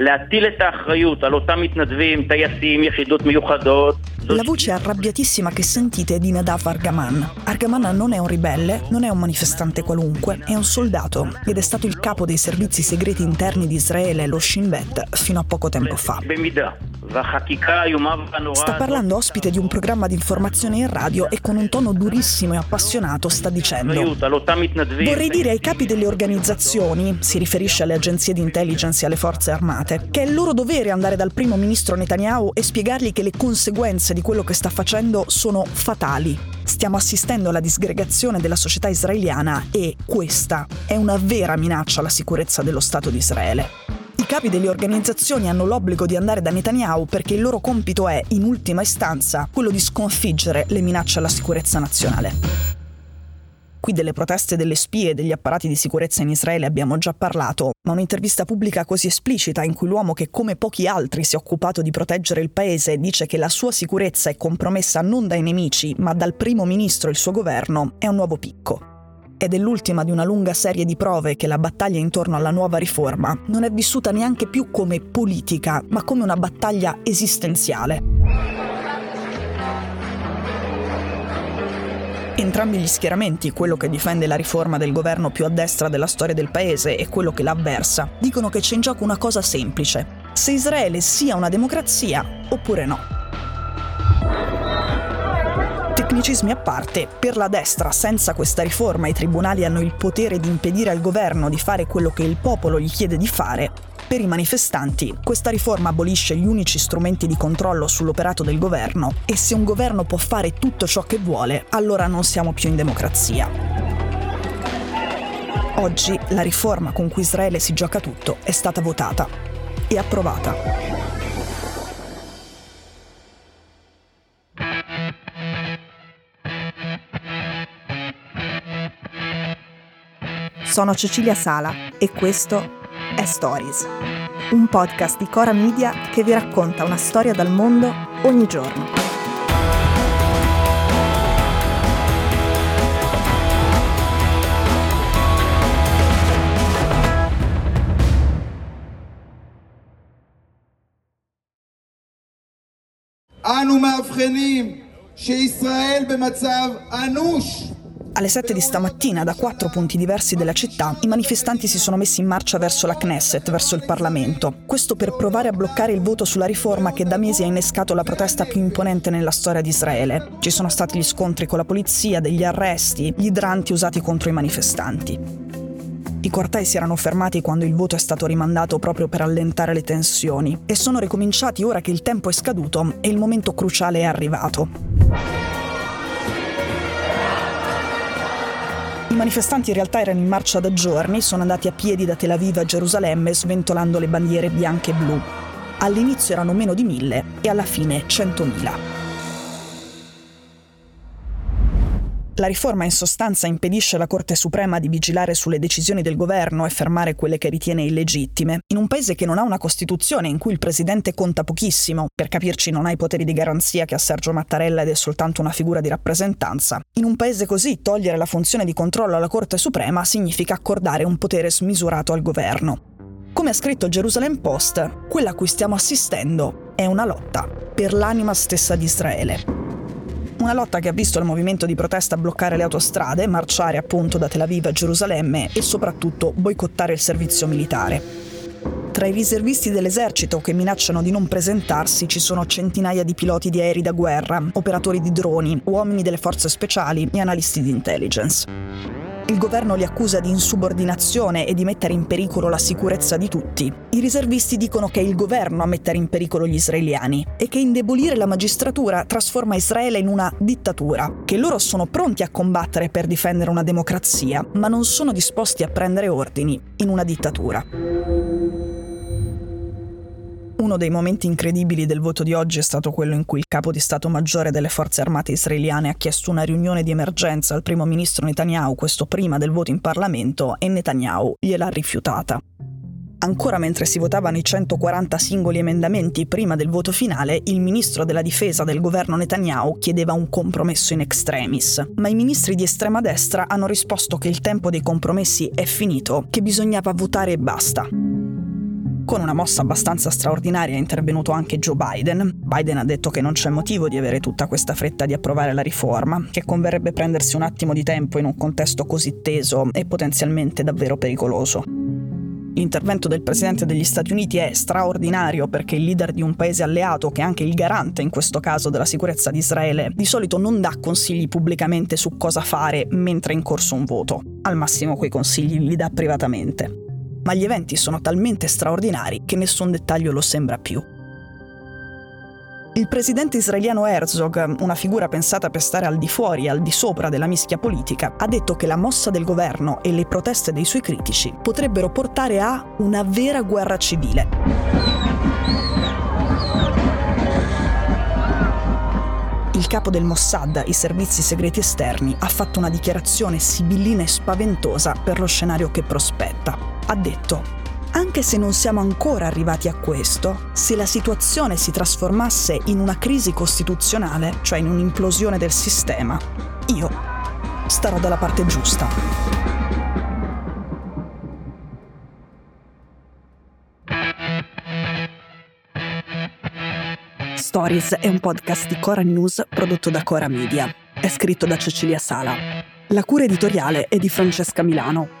להטיל את האחריות על אותם מתנדבים, טייסים, יחידות מיוחדות. La voce arrabbiatissima che sentite è di Nadav Argaman. Argaman non è un ribelle, non è un manifestante qualunque, è un soldato ed è stato il capo dei servizi segreti interni di Israele, lo Shin Bet, fino a poco tempo fa. Sta parlando ospite di un programma di informazione in radio e con un tono durissimo e appassionato sta dicendo Vorrei dire ai capi delle organizzazioni, si riferisce alle agenzie di intelligence e alle forze armate, che è il loro dovere andare dal primo ministro Netanyahu e spiegargli che le conseguenze di quello che sta facendo sono fatali. Stiamo assistendo alla disgregazione della società israeliana e questa è una vera minaccia alla sicurezza dello Stato di Israele. Capi delle organizzazioni hanno l'obbligo di andare da Netanyahu perché il loro compito è, in ultima istanza, quello di sconfiggere le minacce alla sicurezza nazionale. Qui delle proteste delle spie e degli apparati di sicurezza in Israele abbiamo già parlato, ma un'intervista pubblica così esplicita in cui l'uomo che come pochi altri si è occupato di proteggere il paese dice che la sua sicurezza è compromessa non dai nemici, ma dal primo ministro e il suo governo, è un nuovo picco ed è l'ultima di una lunga serie di prove che la battaglia intorno alla nuova riforma non è vissuta neanche più come politica, ma come una battaglia esistenziale. Entrambi gli schieramenti, quello che difende la riforma del governo più a destra della storia del paese e quello che l'avversa, dicono che c'è in gioco una cosa semplice. Se Israele sia una democrazia oppure no. Tecnicismi a parte, per la destra, senza questa riforma, i tribunali hanno il potere di impedire al governo di fare quello che il popolo gli chiede di fare. Per i manifestanti, questa riforma abolisce gli unici strumenti di controllo sull'operato del governo e se un governo può fare tutto ciò che vuole, allora non siamo più in democrazia. Oggi la riforma con cui Israele si gioca tutto è stata votata e approvata. Sono Cecilia Sala e questo è Stories, un podcast di Cora Media che vi racconta una storia dal mondo ogni giorno. אנו מאבחנים שישראל במצב אנוש alle 7 di stamattina, da quattro punti diversi della città, i manifestanti si sono messi in marcia verso la Knesset, verso il Parlamento. Questo per provare a bloccare il voto sulla riforma che da mesi ha innescato la protesta più imponente nella storia di Israele. Ci sono stati gli scontri con la polizia, degli arresti, gli idranti usati contro i manifestanti. I cortei si erano fermati quando il voto è stato rimandato proprio per allentare le tensioni e sono ricominciati ora che il tempo è scaduto e il momento cruciale è arrivato. Manifestanti in realtà erano in marcia da giorni, sono andati a piedi da Tel Aviv a Gerusalemme sventolando le bandiere bianche e blu. All'inizio erano meno di mille e alla fine centomila. La riforma in sostanza impedisce alla Corte Suprema di vigilare sulle decisioni del governo e fermare quelle che ritiene illegittime. In un paese che non ha una Costituzione in cui il presidente conta pochissimo, per capirci non ha i poteri di garanzia che ha Sergio Mattarella ed è soltanto una figura di rappresentanza, in un paese così togliere la funzione di controllo alla Corte Suprema significa accordare un potere smisurato al governo. Come ha scritto il Jerusalem Post, quella a cui stiamo assistendo è una lotta per l'anima stessa di Israele. Una lotta che ha visto il movimento di protesta bloccare le autostrade, marciare appunto da Tel Aviv a Gerusalemme e soprattutto boicottare il servizio militare. Tra i riservisti dell'esercito che minacciano di non presentarsi ci sono centinaia di piloti di aerei da guerra, operatori di droni, uomini delle forze speciali e analisti di intelligence. Il governo li accusa di insubordinazione e di mettere in pericolo la sicurezza di tutti. I riservisti dicono che è il governo a mettere in pericolo gli israeliani e che indebolire la magistratura trasforma Israele in una dittatura, che loro sono pronti a combattere per difendere una democrazia, ma non sono disposti a prendere ordini in una dittatura. Uno dei momenti incredibili del voto di oggi è stato quello in cui il capo di Stato Maggiore delle forze armate israeliane ha chiesto una riunione di emergenza al primo ministro Netanyahu, questo prima del voto in Parlamento, e Netanyahu gliel'ha rifiutata. Ancora mentre si votavano i 140 singoli emendamenti prima del voto finale, il ministro della difesa del governo Netanyahu chiedeva un compromesso in extremis. Ma i ministri di estrema destra hanno risposto che il tempo dei compromessi è finito, che bisognava votare e basta. Con una mossa abbastanza straordinaria è intervenuto anche Joe Biden. Biden ha detto che non c'è motivo di avere tutta questa fretta di approvare la riforma, che converrebbe prendersi un attimo di tempo in un contesto così teso e potenzialmente davvero pericoloso. L'intervento del Presidente degli Stati Uniti è straordinario perché il leader di un paese alleato, che è anche il garante in questo caso della sicurezza di Israele, di solito non dà consigli pubblicamente su cosa fare mentre è in corso un voto. Al massimo quei consigli li dà privatamente. Ma gli eventi sono talmente straordinari che nessun dettaglio lo sembra più. Il presidente israeliano Herzog, una figura pensata per stare al di fuori e al di sopra della mischia politica, ha detto che la mossa del governo e le proteste dei suoi critici potrebbero portare a una vera guerra civile. Il capo del Mossad, i servizi segreti esterni, ha fatto una dichiarazione sibillina e spaventosa per lo scenario che prospetta. Ha detto anche se non siamo ancora arrivati a questo, se la situazione si trasformasse in una crisi costituzionale, cioè in un'implosione del sistema, io starò dalla parte giusta. Stories è un podcast di Cora News prodotto da Cora Media. È scritto da Cecilia Sala. La cura editoriale è di Francesca Milano.